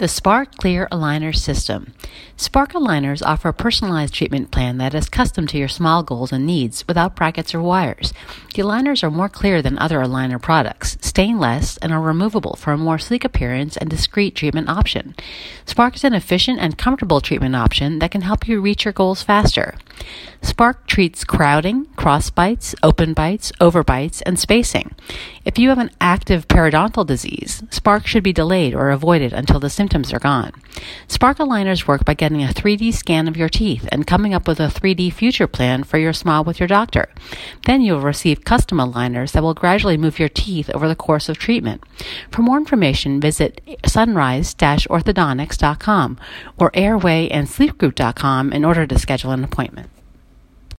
The Spark Clear Aligner System. Spark aligners offer a personalized treatment plan that is custom to your small goals and needs without brackets or wires. The aligners are more clear than other aligner products, stain less, and are removable for a more sleek appearance and discreet treatment option. Spark is an efficient and comfortable treatment option that can help you reach your goals faster. Spark treats crowding, cross bites, open bites, overbites, and spacing. If you have an active periodontal disease, Spark should be delayed or avoided until the symptoms are gone. Spark aligners work by getting a 3D scan of your teeth and coming up with a 3D future plan for your smile with your doctor. Then you'll receive custom aligners that will gradually move your teeth over the course of treatment. For more information, visit sunrise-orthodontics.com or airwayandsleepgroup.com in order to schedule an appointment.